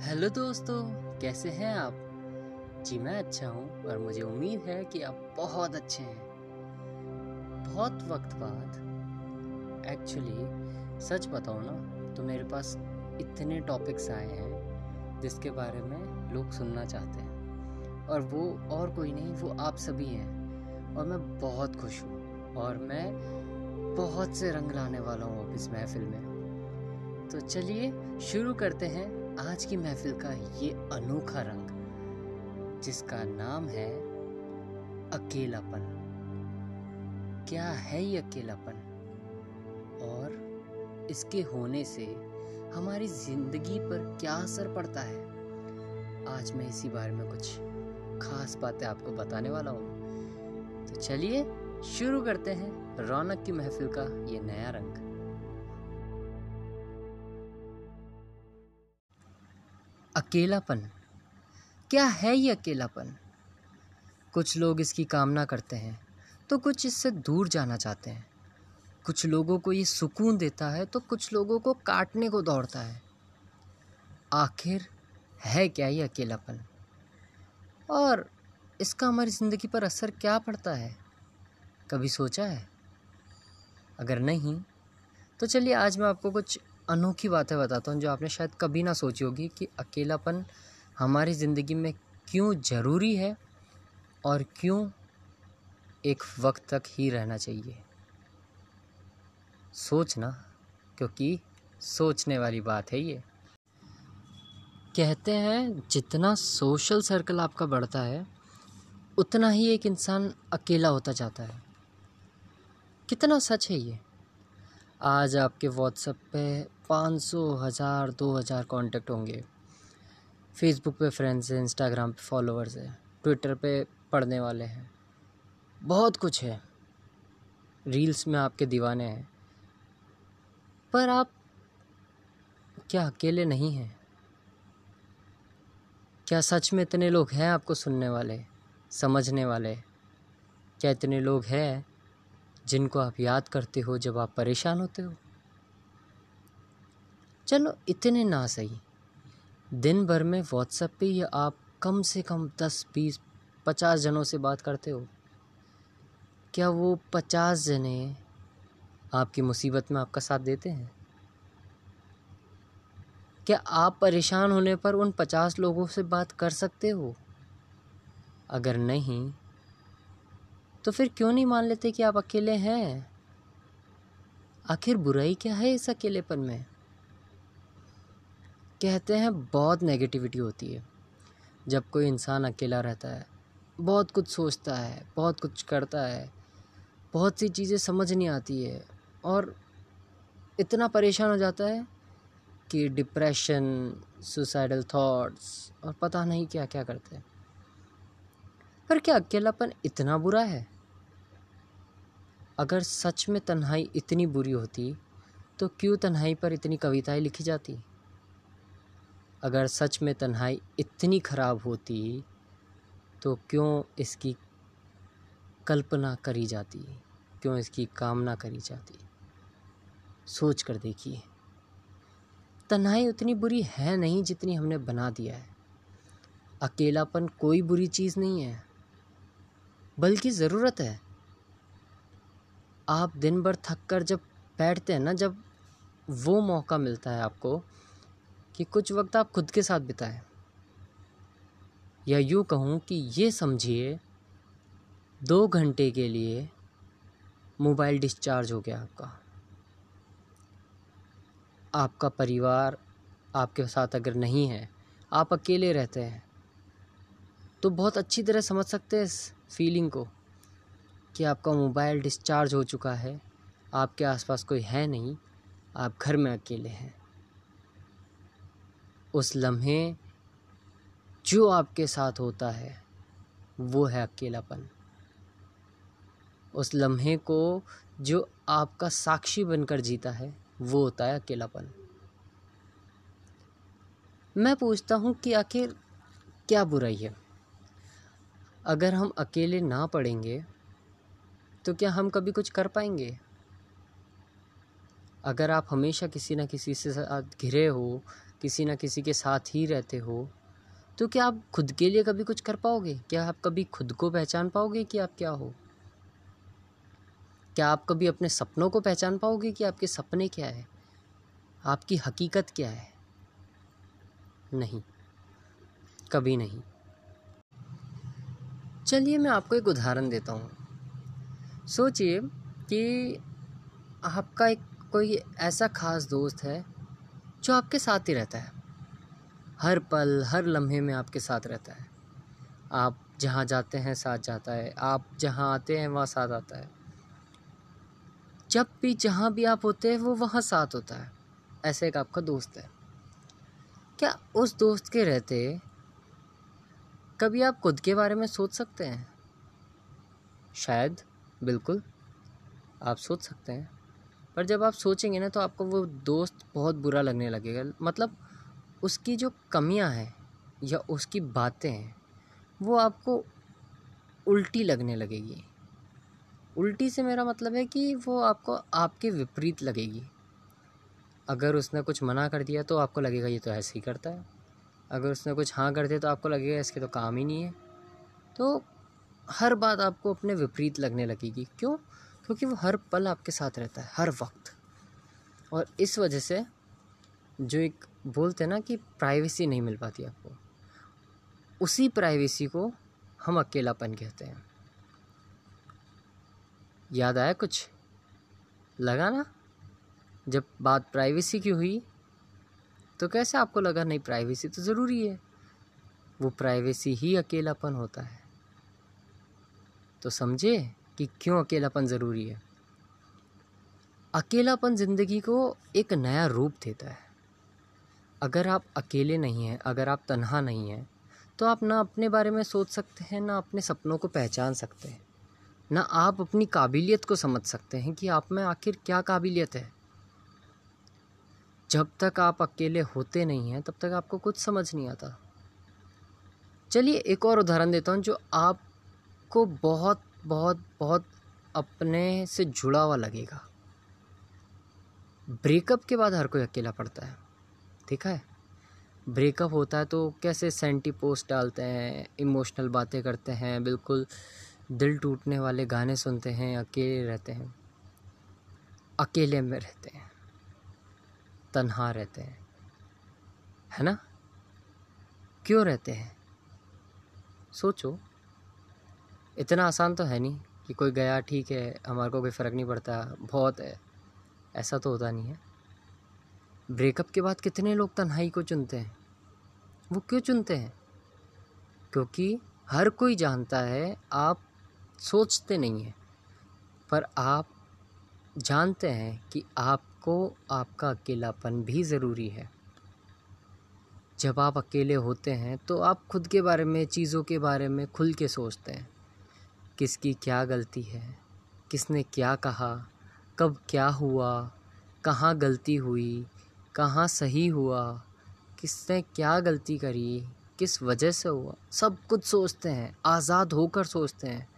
Hello दोस्तों, कैसे हैं आप? जी मैं अच्छा हूँ, और मुझे उम्मीद है कि आप बहुत अच्छे हैं। बहुत वक्त बाद एक्चुअली सच बताओ ना तो मेरे पास इतने टॉपिक्स आए हैं, जिसके बारे में लोग सुनना चाहते हैं। और वो और कोई नहीं, वो आप सभी हैं। और मैं बहुत खुश हूँ, और मैं बहुत से रंग लाने वाला हूँ इस महफिल में। तो चलिए, शुरू करते हैं। आज की महफिल का ये अनोखा रंग, जिसका नाम है अकेलापन। क्या है ये अकेलापन? और इसके होने से हमारी ज़िंदगी पर क्या असर पड़ता है? आज मैं इसी बारे में कुछ खास बातें आपको बताने वाला हूँ। तो चलिए शुरू करते हैं रौनक की महफिल का ये नया रंग। अकेलापन। क्या है ये अकेलापन? कुछ लोग इसकी कामना करते हैं तो कुछ इससे दूर जाना चाहते हैं। कुछ लोगों को ये सुकून देता है तो कुछ लोगों को काटने को दौड़ता है। आखिर है क्या ये अकेलापन? और इसका हमारी ज़िंदगी पर असर क्या पड़ता है? कभी सोचा है? अगर नहीं तो चलिए आज मैं आपको कुछ अनोखी बातें बताता हूँ जो आपने शायद कभी ना सोची होगी कि अकेलापन हमारी ज़िंदगी में क्यों ज़रूरी है और क्यों एक वक्त तक ही रहना चाहिए। सोचना, क्योंकि सोचने वाली बात है ये। कहते हैं, जितना सोशल सर्कल आपका बढ़ता है, उतना ही एक इंसान अकेला होता जाता है। कितना सच है ये। आज आपके व्हाट्सएप पे पाँच सौ, हज़ार, दो हज़ार कॉन्टेक्ट होंगे। फेसबुक पे फ्रेंड्स हैं इंस्टाग्राम पे फॉलोअर्स हैं ट्विटर पे पढ़ने वाले हैं। बहुत कुछ है। रील्स में आपके दीवाने हैं। पर आप क्या अकेले नहीं हैं? क्या सच में इतने लोग हैं आपको सुनने वाले, समझने वाले? क्या इतने लोग हैं जिनको आप याद करते हो जब आप परेशान होते हो? चलो, इतने ना सही। दिन भर में व्हाट्सएप पे ये आप कम से कम दस, बीस, पचास जनों से बात करते हो। क्या वो पचास जने आपकी मुसीबत में आपका साथ देते हैं? क्या आप परेशान होने पर उन पचास लोगों से बात कर सकते हो? अगर नहीं तो फिर क्यों नहीं मान लेते कि आप अकेले हैं? आखिर बुराई क्या है इस अकेलेपन में? कहते हैं बहुत नेगेटिविटी होती है। जब कोई इंसान अकेला रहता है, बहुत कुछ सोचता है, बहुत कुछ करता है, बहुत सी चीज़ें समझ नहीं आती है और इतना परेशान हो जाता है कि डिप्रेशन सुसाइडल थॉट्स और पता नहीं क्या क्या करते हैं। पर क्या अकेलापन इतना बुरा है? अगर सच में तन्हाई इतनी बुरी होती तो क्यों तन्हाई पर इतनी कविताएँ लिखी जाती? अगर सच में तन्हाई इतनी ख़राब होती तो क्यों इसकी कल्पना करी जाती? क्यों इसकी कामना करी जाती? सोच कर देखिए। तन्हाई उतनी बुरी है नहीं जितनी हमने बना दिया है। अकेलापन कोई बुरी चीज़ नहीं है, बल्कि ज़रूरत है। आप दिन भर थक कर जब बैठते हैं ना, जब वो मौका मिलता है आपको कि कुछ वक्त आप खुद के साथ बिताएँ। या यूँ कहूँ कि ये समझिए, दो घंटे के लिए मोबाइल डिस्चार्ज हो गया आपका। आपका परिवार आपके साथ अगर नहीं है, आप अकेले रहते हैं तो बहुत अच्छी तरह समझ सकते हैं इस फीलिंग को कि आपका मोबाइल डिस्चार्ज हो चुका है, आपके आसपास कोई है नहीं, आप घर में अकेले हैं। उस लम्हे जो आपके साथ होता है, वो है अकेलापन। उस लम्हे को जो आपका साक्षी बनकर जीता है, वो होता है अकेलापन। मैं पूछता हूँ कि आखिर क्या बुराई है? अगर हम अकेले ना पढ़ेंगे तो क्या हम कभी कुछ कर पाएँगे? अगर आप हमेशा किसी ना किसी से घिरे हो किसी ना किसी के साथ ही रहते हो तो क्या आप खुद के लिए कभी कुछ कर पाओगे? क्या आप कभी खुद को पहचान पाओगे कि आप क्या हो? क्या आप कभी अपने सपनों को पहचान पाओगे कि आपके सपने क्या है? आपकी हकीकत क्या है? नहीं, कभी नहीं। चलिए मैं आपको एक उदाहरण देता हूँ। सोचिए कि आपका एक कोई ऐसा ख़ास दोस्त है जो आपके साथ ही रहता है। हर पल, हर लम्हे में आपके साथ रहता है। आप जहाँ जाते हैं, साथ जाता है। आप जहाँ आते हैं, वहाँ साथ आता है। जब भी, जहाँ भी आप होते हैं, वो वहाँ साथ होता है। ऐसे एक आपका दोस्त है। क्या उस दोस्त के रहते कभी आप खुद के बारे में सोच सकते हैं? शायद, बिल्कुल। आप सोच सकते हैं। पर जब आप सोचेंगे ना तो आपको वो दोस्त बहुत बुरा लगने लगेगा। मतलब उसकी जो कमियाँ हैं या उसकी बातें हैं, वो आपको उल्टी लगने लगेगी। उल्टी से मेरा मतलब है कि वो आपको आपके विपरीत लगेगी। अगर उसने कुछ मना कर दिया तो आपको लगेगा, ये तो ऐसे ही करता है। अगर उसने कुछ हाँ कर दिया तो आपको लगेगा, इसके तो काम ही नहीं है। तो हर बात आपको अपने विपरीत लगने लगेगी। क्यों? क्योंकि वो हर पल आपके साथ रहता है, हर वक्त। और इस वजह से जो एक बोलते हैं ना कि प्राइवेसी नहीं मिल पाती आपको, उसी प्राइवेसी को हम अकेलापन कहते हैं। याद आया कुछ? लगा ना? जब बात प्राइवेसी की हुई तो कैसे आपको लगा, नहीं प्राइवेसी तो ज़रूरी है। वो प्राइवेसी ही अकेलापन होता है। तो समझे? कि क्यों अकेलापन ज़रूरी है? अकेलापन ज़िंदगी को एक नया रूप देता है। अगर आप अकेले नहीं हैं, अगर आप तनहा नहीं हैं तो आप ना अपने बारे में सोच सकते हैं, ना अपने सपनों को पहचान सकते हैं, ना आप अपनी काबिलियत को समझ सकते हैं कि आप में आखिर क्या काबिलियत है। जब तक आप अकेले होते नहीं हैं, तब तक आपको कुछ समझ नहीं आता। चलिए एक और उदाहरण देता हूँ जो आपको बहुत बहुत बहुत अपने से जुड़ा हुआ लगेगा। ब्रेकअप के बाद हर कोई अकेला पड़ता है, ठीक है? ब्रेकअप होता है तो कैसे सेंटी पोस्ट डालते हैं, इमोशनल बातें करते हैं, बिल्कुल दिल टूटने वाले गाने सुनते हैं, अकेले रहते हैं, अकेले में रहते हैं, तन्हा रहते हैं, है ना? क्यों रहते हैं? सोचो। इतना आसान तो है नहीं कि कोई गया, ठीक है, हमारे को कोई फ़र्क नहीं पड़ता, बहुत है। ऐसा तो होता नहीं है। ब्रेकअप के बाद कितने लोग तन्हाई को चुनते हैं? वो क्यों चुनते हैं? क्योंकि हर कोई जानता है, आप सोचते नहीं हैं, पर आप जानते हैं कि आपको आपका अकेलापन भी ज़रूरी है। जब आप अकेले होते हैं तो आप खुद के बारे में, चीज़ों के बारे में खुल के सोचते हैं। किसकी क्या गलती है, किसने क्या कहा, कब क्या हुआ, कहाँ गलती हुई, कहाँ सही हुआ, किसने क्या गलती करी, किस वजह से हुआ, सब कुछ सोचते हैं, आज़ाद होकर सोचते हैं।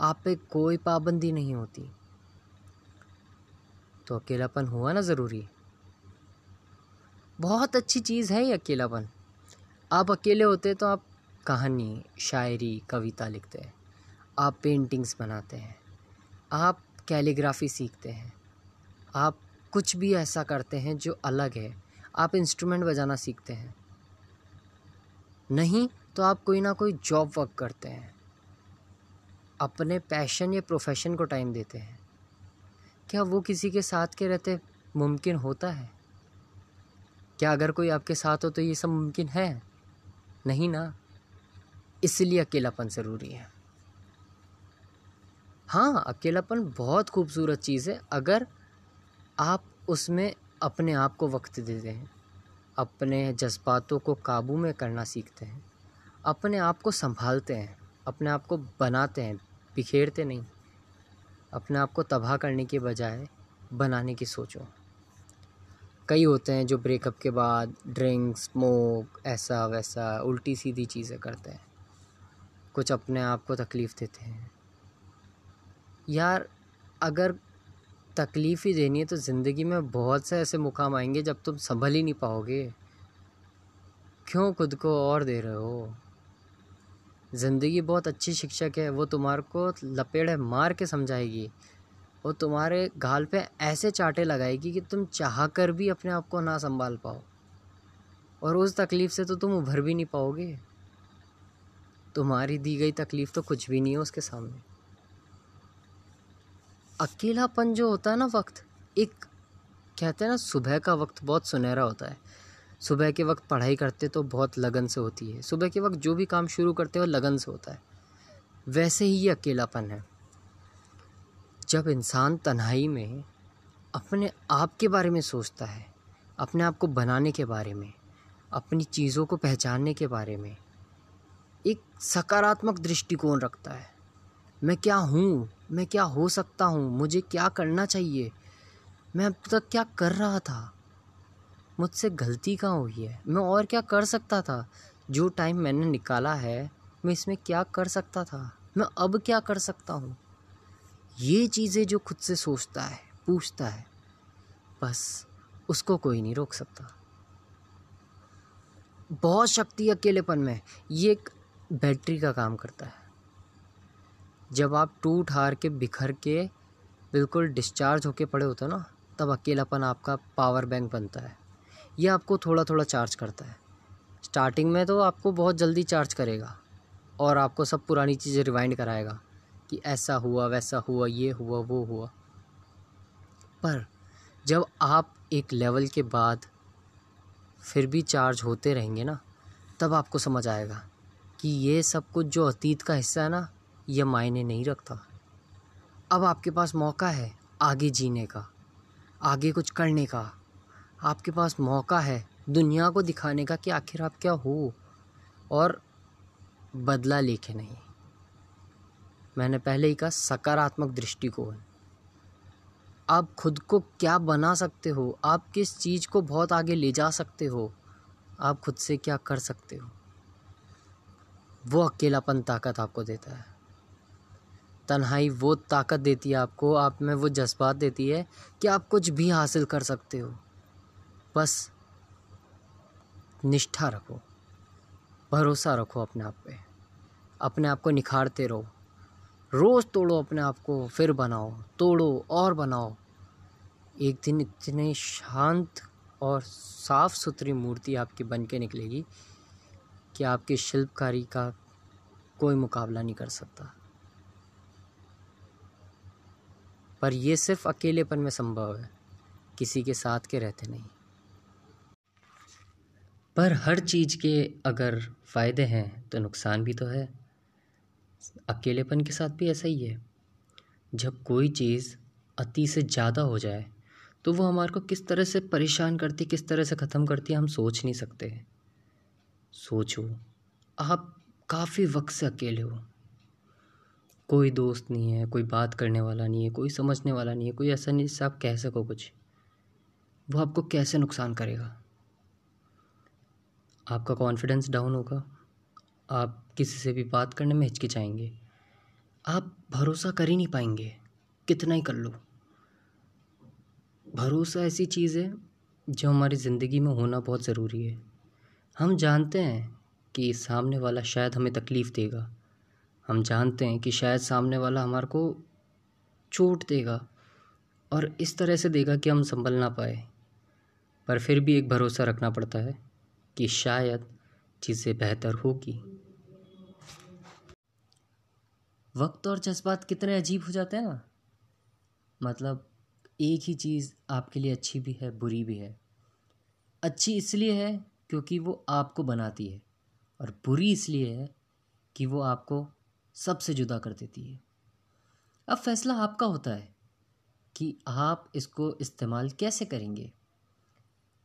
आप पे कोई पाबंदी नहीं होती। तो अकेलापन हुआ ना ज़रूरी? बहुत अच्छी चीज़ है ये अकेलापन। आप अकेले होते तो आप कहानी, शायरी, कविता लिखते हैं। आप पेंटिंग्स बनाते हैं, आप कैलीग्राफी सीखते हैं, आप कुछ भी ऐसा करते हैं जो अलग है, आप इंस्ट्रूमेंट बजाना सीखते हैं। नहीं तो आप कोई ना कोई जॉब वर्क करते हैं। अपने पैशन या प्रोफेशन को टाइम देते हैं। क्या वो किसी के साथ के रहते मुमकिन होता है? क्या अगर कोई आपके साथ हो तो ये सब मुमकिन है? नहीं ना। इसलिए अकेलापन ज़रूरी है। हाँ अकेलापन बहुत खूबसूरत चीज़ है। अगर आप उसमें अपने आप को वक्त देते हैं, अपने जज्बातों को काबू में करना सीखते हैं, अपने आप को संभालते हैं, अपने आप को बनाते हैं, बिखेरते नहीं, अपने आप को तबाह करने के बजाय बनाने की सोचो। कई होते हैं जो ब्रेकअप के बाद ड्रिंक, स्मोक ऐसा वैसा उल्टी सीधी चीज़ें करते हैं। कुछ अपने आप को तकलीफ़ देते हैं। यार, अगर तकलीफ़ ही देनी है तो ज़िंदगी में बहुत से ऐसे मुकाम आएँगे जब तुम संभल ही नहीं पाओगे। क्यों खुद को और दे रहे हो? ज़िंदगी बहुत अच्छी शिक्षक है, वो तुम्हारे को लपेड़े मार के समझाएगी। वो तुम्हारे गाल पे ऐसे चाटे लगाएगी कि तुम चाह कर भी अपने आप को ना संभाल पाओ। और उस तकलीफ़ से तो तुम उभर भी नहीं पाओगे। तुम्हारी दी गई तकलीफ़ तो कुछ भी नहीं है उसके सामने। अकेलापन जो होता है ना वक्त, एक कहते हैं ना, सुबह का वक्त बहुत सुनहरा होता है। सुबह के वक्त पढ़ाई करते तो बहुत लगन से होती है। सुबह के वक्त जो भी काम शुरू करते हो लगन से होता है। वैसे ही ये अकेलापन है। जब इंसान तन्हाई में अपने आप के बारे में सोचता है, अपने आप को बनाने के बारे में, अपनी चीज़ों को पहचानने के बारे में, एक सकारात्मक दृष्टिकोण रखता है। मैं क्या हूँ? मैं क्या हो सकता हूँ? मुझे क्या करना चाहिए? मैं अब तक क्या कर रहा था? मुझसे गलती कहाँ हुई है? मैं और क्या कर सकता था? जो टाइम मैंने निकाला है, मैं इसमें क्या कर सकता था? मैं अब क्या कर सकता हूँ? ये चीज़ें जो खुद से सोचता है, पूछता है, बस उसको कोई नहीं रोक सकता। बहुत शक्ति अकेलेपन में। ये एक बैटरी का काम करता है। जब आप टूट हार के बिखर के बिल्कुल डिस्चार्ज होके पड़े होते हो ना, तब अकेलापन आपका पावर बैंक बनता है। ये आपको थोड़ा थोड़ा चार्ज करता है। स्टार्टिंग में तो आपको बहुत जल्दी चार्ज करेगा और आपको सब पुरानी चीज़ें रिवाइंड कराएगा कि ऐसा हुआ, वैसा हुआ, ये हुआ, वो हुआ। पर जब आप एक लेवल के बाद फिर भी चार्ज होते रहेंगे ना, तब आपको समझ आएगा कि ये सब कुछ जो अतीत का हिस्सा है ना ये मायने नहीं रखता। अब आपके पास मौका है आगे जीने का, आगे कुछ करने का। आपके पास मौका है दुनिया को दिखाने का कि आखिर आप क्या हो और बदला लेके नहीं। मैंने पहले ही कहा, सकारात्मक दृष्टिकोण। आप खुद को क्या बना सकते हो? आप किस चीज़ को बहुत आगे ले जा सकते हो? आप खुद से क्या कर सकते हो? वो अकेलापन ताकत आपको देता है। तन्हाई वो ताकत देती है आपको, आप में वो जज्बात देती है कि आप कुछ भी हासिल कर सकते हो। बस निष्ठा रखो, भरोसा रखो अपने आप पे। अपने आप को निखारते रहो। रोज़ तोड़ो अपने आप को, फिर बनाओ। तोड़ो और बनाओ। एक दिन इतने शांत और साफ़ सुथरी मूर्ति आपकी बन के निकलेगी कि आपकी शिल्पकारी का कोई मुकाबला नहीं कर सकता। पर यह सिर्फ़ अकेलेपन में संभव है। किसी के साथ के रहते नहीं। पर हर चीज़ के अगर फ़ायदे हैं तो नुकसान भी तो है। अकेलेपन के साथ भी ऐसा ही है। जब कोई चीज़ अति से ज़्यादा हो जाए तो वो हमारे को किस तरह से परेशान करती, किस तरह से ख़त्म करती, हम सोच नहीं सकते। सोचो, आप काफ़ी वक्त से अकेले हो। कोई दोस्त नहीं है, कोई बात करने वाला नहीं है, कोई समझने वाला नहीं है, कोई ऐसा नहीं जिससे आप कह सको कुछ। वो आपको कैसे नुकसान करेगा? आपका कॉन्फिडेंस डाउन होगा। आप किसी से भी बात करने में हिचकिचाएँगे। आप भरोसा कर ही नहीं पाएँगे। कितना ही कर लो। भरोसा ऐसी चीज़ है, जो हमारी ज़िंदगी में होना बहुत ज़रूरी है। हम जानते हैं कि सामने वाला शायद हमें तकलीफ़ देगा। हम जानते हैं कि शायद सामने वाला हमारे को चोट देगा और इस तरह से देगा कि हम संभल ना पाए। पर फिर भी एक भरोसा रखना पड़ता है कि शायद चीज़ें बेहतर होगी। वक्त और जज्बात कितने अजीब हो जाते हैं ना। मतलब एक ही चीज़ आपके लिए अच्छी भी है, बुरी भी है। अच्छी इसलिए है क्योंकि वो आपको बनाती है और बुरी इसलिए है कि वो आपको सबसे जुदा कर देती है। अब फैसला आपका होता है कि आप इसको इस्तेमाल कैसे करेंगे।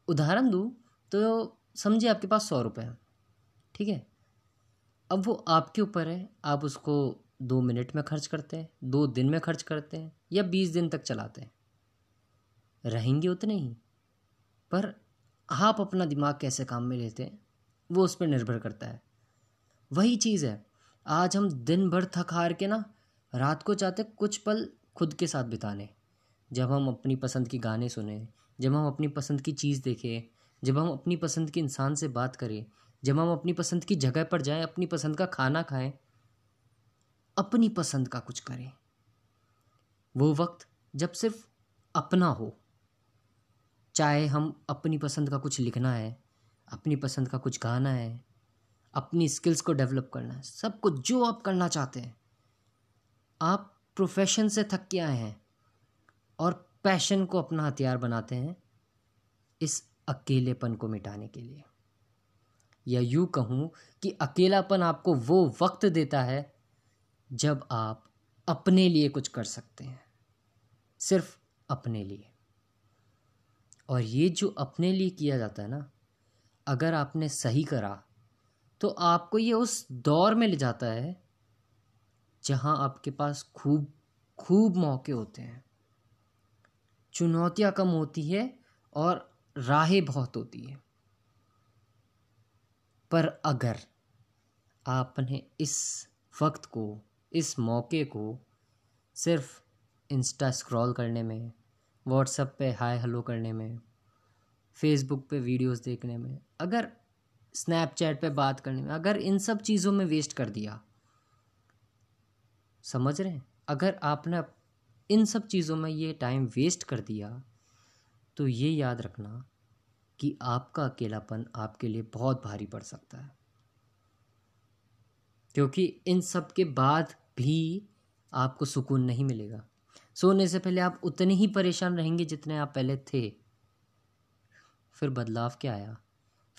उदाहरण दूँ तो समझिए आपके पास सौ रुपये हैं, ठीक है? अब वो आपके ऊपर है, आप उसको दो मिनट में खर्च करते हैं, दो दिन में खर्च करते हैं या बीस दिन तक चलाते हैं। रहेंगे उतने ही, पर आप अपना दिमाग कैसे काम में लेते हैं, वो उस पर निर्भर करता है। वही चीज़ है आज हम दिन भर थक हार के ना, रात को चाहते कुछ पल खुद के साथ बिताने। जब हम अपनी पसंद की गाने सुने, जब हम अपनी पसंद की चीज़ देखें, जब हम अपनी पसंद के इंसान से बात करें, जब हम अपनी पसंद की जगह पर जाएँ, अपनी पसंद का खाना खाएँ, अपनी पसंद का कुछ करें। वो वक्त जब सिर्फ़ अपना हो, चाहे हम अपनी पसंद का कुछ लिखना है, अपनी पसंद का कुछ गाना है अपनी स्किल्स को डेवलप करना है। सब कुछ, जो आप करना चाहते हैं। आप प्रोफेशन से थक के आए हैं और पैशन को अपना हथियार बनाते हैं इस अकेलेपन को मिटाने के लिए। या यूँ कहूँ कि अकेलापन आपको वो वक्त देता है जब आप अपने लिए कुछ कर सकते हैं। सिर्फ़ अपने लिए। और ये जो अपने लिए किया जाता है ना, अगर आपने सही करा तो आपको ये उस दौर में ले जाता है जहाँ आपके पास खूब खूब मौके होते हैं। चुनौतियाँ कम होती है और राहें बहुत होती है। पर अगर आपने इस वक्त को, इस मौके को सिर्फ़ इंस्टा स्क्रॉल करने में, व्हाट्सएप पे हाय हेलो करने में, फेसबुक पे वीडियोस देखने में, अगर स्नैपचैट पे बात करने में, अगर इन सब चीज़ों में वेस्ट कर दिया। समझ रहे हैं? अगर आपने इन सब चीज़ों में ये टाइम वेस्ट कर दिया तो ये याद रखना कि आपका अकेलापन आपके लिए बहुत भारी पड़ सकता है। क्योंकि इन सब के बाद भी आपको सुकून नहीं मिलेगा। सोने से पहले आप उतने ही परेशान रहेंगे जितने आप पहले थे। फिर बदलाव क्या आया?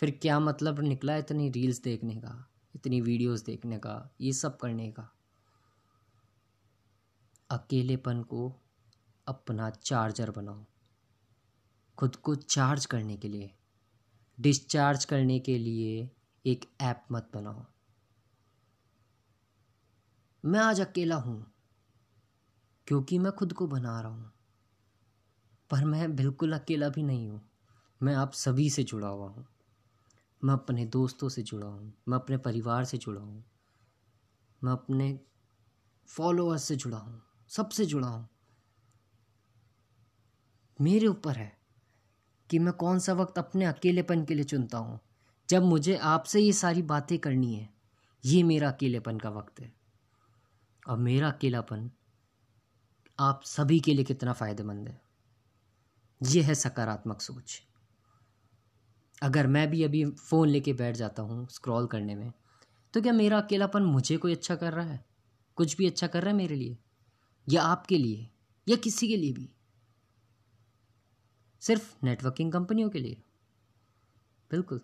फिर क्या मतलब निकला इतनी रील्स देखने का, इतनी वीडियोस देखने का, ये सब करने का? अकेलेपन को अपना चार्जर बनाओ। खुद को चार्ज करने के लिए। डिस्चार्ज करने के लिए एक ऐप मत बनाओ। मैं आज अकेला हूँ, क्योंकि मैं खुद को बना रहा हूँ। पर मैं बिल्कुल अकेला भी नहीं हूँ। मैं आप सभी से जुड़ा हुआ हूँ। मैं अपने दोस्तों से जुड़ा हूँ, मैं अपने परिवार से जुड़ा हूँ, मैं अपने फॉलोअर्स से जुड़ा हूँ सबसे जुड़ा हूँ। मेरे ऊपर है कि मैं कौन सा वक्त अपने अकेलेपन के लिए चुनता हूँ। जब मुझे आपसे ये सारी बातें करनी है, ये मेरा अकेलेपन का वक्त है। और मेरा अकेलापन आप सभी के लिए कितना फ़ायदेमंद है। ये है सकारात्मक सोच। अगर मैं भी अभी फ़ोन लेके बैठ जाता हूँ स्क्रॉल करने में तो क्या मेरा अकेलापन मुझे कोई अच्छा कर रहा है? कुछ भी अच्छा कर रहा है मेरे लिए? या आपके लिए? या किसी के लिए भी? सिर्फ़ नेटवर्किंग कंपनियों के लिए। बिल्कुल।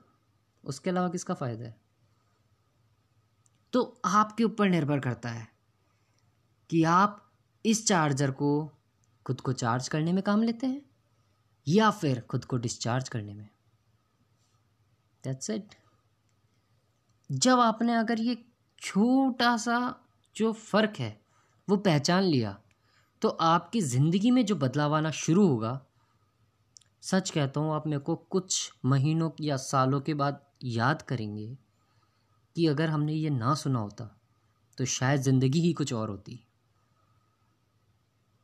उसके अलावा किसका फ़ायदा है? तो आपके ऊपर निर्भर करता है कि आप इस चार्जर को खुद को चार्ज करने में काम लेते हैं, या फिर खुद को डिस्चार्ज करने में। दैट्स इट जब आपने अगर ये छोटा सा जो फ़र्क है, वो पहचान लिया तो आपकी ज़िंदगी में जो बदलाव आना शुरू होगा, सच कहता हूँ, आप मेरे को कुछ महीनों या सालों के बाद याद करेंगे कि अगर हमने ये ना सुना होता तो शायद ज़िंदगी ही कुछ और होती।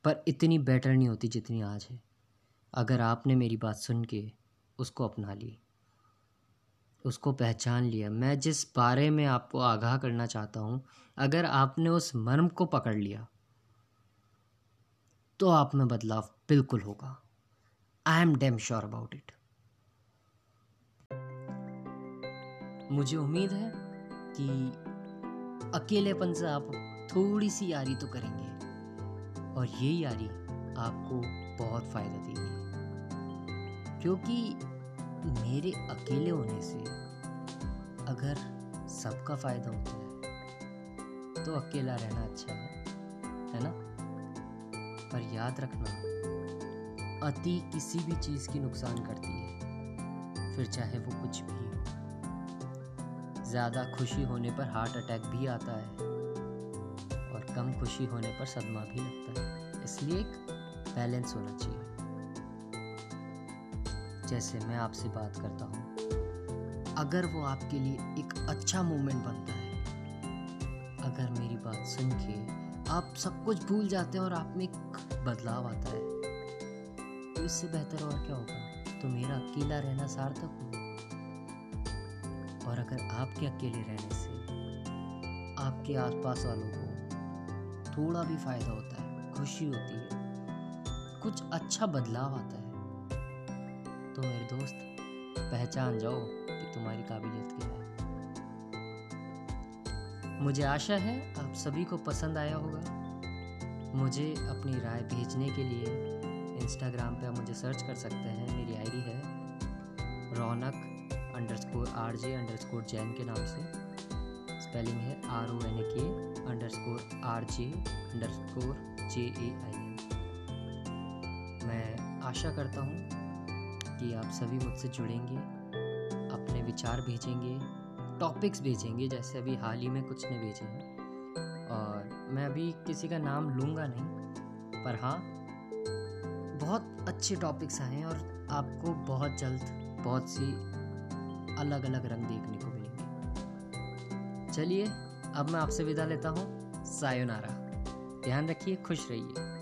पर इतनी बेटर नहीं होती जितनी आज है। अगर आपने मेरी बात सुन के उसको अपना ली। उसको पहचान लिया। मैं जिस बारे में आपको आगाह करना चाहता हूँ, अगर आपने उस मर्म को पकड़ लिया तो आप में बदलाव बिल्कुल होगा। I am damn sure about it मुझे उम्मीद है कि अकेलेपन से आप थोड़ी सी यारी तो करेंगे, और ये यारी आपको बहुत फ़ायदा देगी। क्योंकि मेरे अकेले होने से अगर सबका फ़ायदा होता है तो अकेला रहना अच्छा है है ना? पर याद रखना, अति किसी भी चीज़ की नुकसान करती है, फिर चाहे वो कुछ भी हो। ज़्यादा खुशी होने पर हार्ट अटैक भी आता है, और कम खुशी होने पर सदमा भी लगता है। इसलिए एक बैलेंस होना चाहिए। जैसे मैं आपसे बात करता हूँ, अगर वो आपके लिए एक अच्छा मोमेंट बनता है, अगर मेरी बात सुन के आप सब कुछ भूल जाते हैं और आप में एक बदलाव आता है तो इससे बेहतर और क्या होगा? तो मेरा अकेला रहना सार्थक होगा। और अगर आपके अकेले रहने से आपके आसपास वालों को थोड़ा भी फ़ायदा होता है, खुशी होती है, कुछ अच्छा बदलाव आता है तो मेरे दोस्त, पहचान जाओ कि तुम्हारी काबिलियत क्या है। मुझे आशा है आप सभी को पसंद आया होगा। मुझे अपनी राय भेजने के लिए इंस्टाग्राम पे आप मुझे सर्च कर सकते हैं। मेरी आईडी है Raunak underscore R J underscore Jain के नाम से। स्पेलिंग है are O N A K underscore R J underscore J A I N मैं आशा करता हूँ कि आप सभी मुझसे जुड़ेंगे, अपने विचार भेजेंगे टॉपिक्स भेजेंगे, जैसे अभी हाल ही में कुछ ने भेजे हैं। और मैं अभी किसी का नाम लूँगा नहीं, पर हाँ बहुत अच्छे टॉपिक्स आए हैं और आपको बहुत जल्द बहुत सी अलग अलग रंग देखने को मिलेंगे। चलिए, अब मैं आपसे विदा लेता हूँ। सायोनारा। ध्यान रखिए, खुश रहिए।